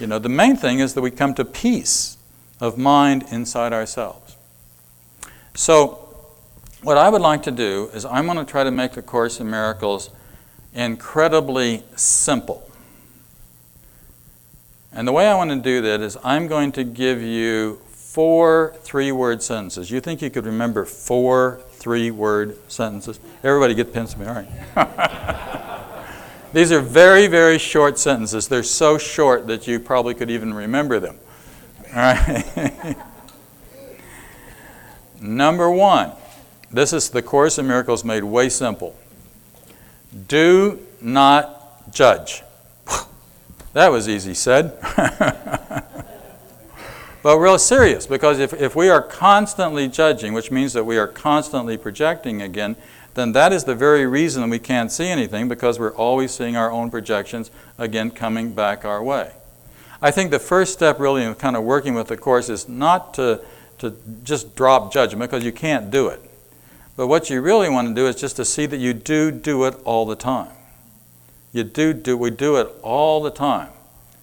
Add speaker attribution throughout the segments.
Speaker 1: You know, the main thing is that we come to peace of mind inside ourselves. So, what I would like to do is I'm going to try to make the Course in Miracles incredibly simple. And the way I want to do that is I'm going to give you four three word sentences. You think you could remember four three word sentences? Everybody get pens to me, all right. These are very, very short sentences. They're so short that you probably could even remember them. All right. Number one, this is the Course in Miracles made way simple. Do not judge. That was easy said. but real serious, because if, if we are constantly judging, which means that we are constantly projecting again, then that is the very reason we can't see anything because we're always seeing our own projections again coming back our way. I think the first step really in kind of working with the Course is not to, to just drop judgment because you can't do it. But what you really want to do is just to see that you do do it all the time. You do do, we do it all the time.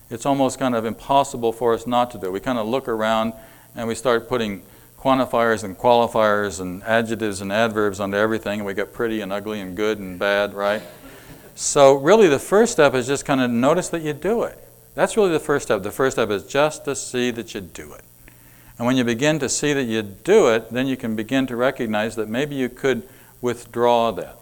Speaker 1: It's almost kind of impossible for us not to do. We kind of look around and we start putting quantifiers and qualifiers and adjectives and adverbs onto everything, and we get pretty and ugly and good and bad, right? So, really, the first step is just kind of notice that you do it. That's really the first step. The first step is just to see that you do it. And when you begin to see that you do it, then you can begin to recognize that maybe you could withdraw that.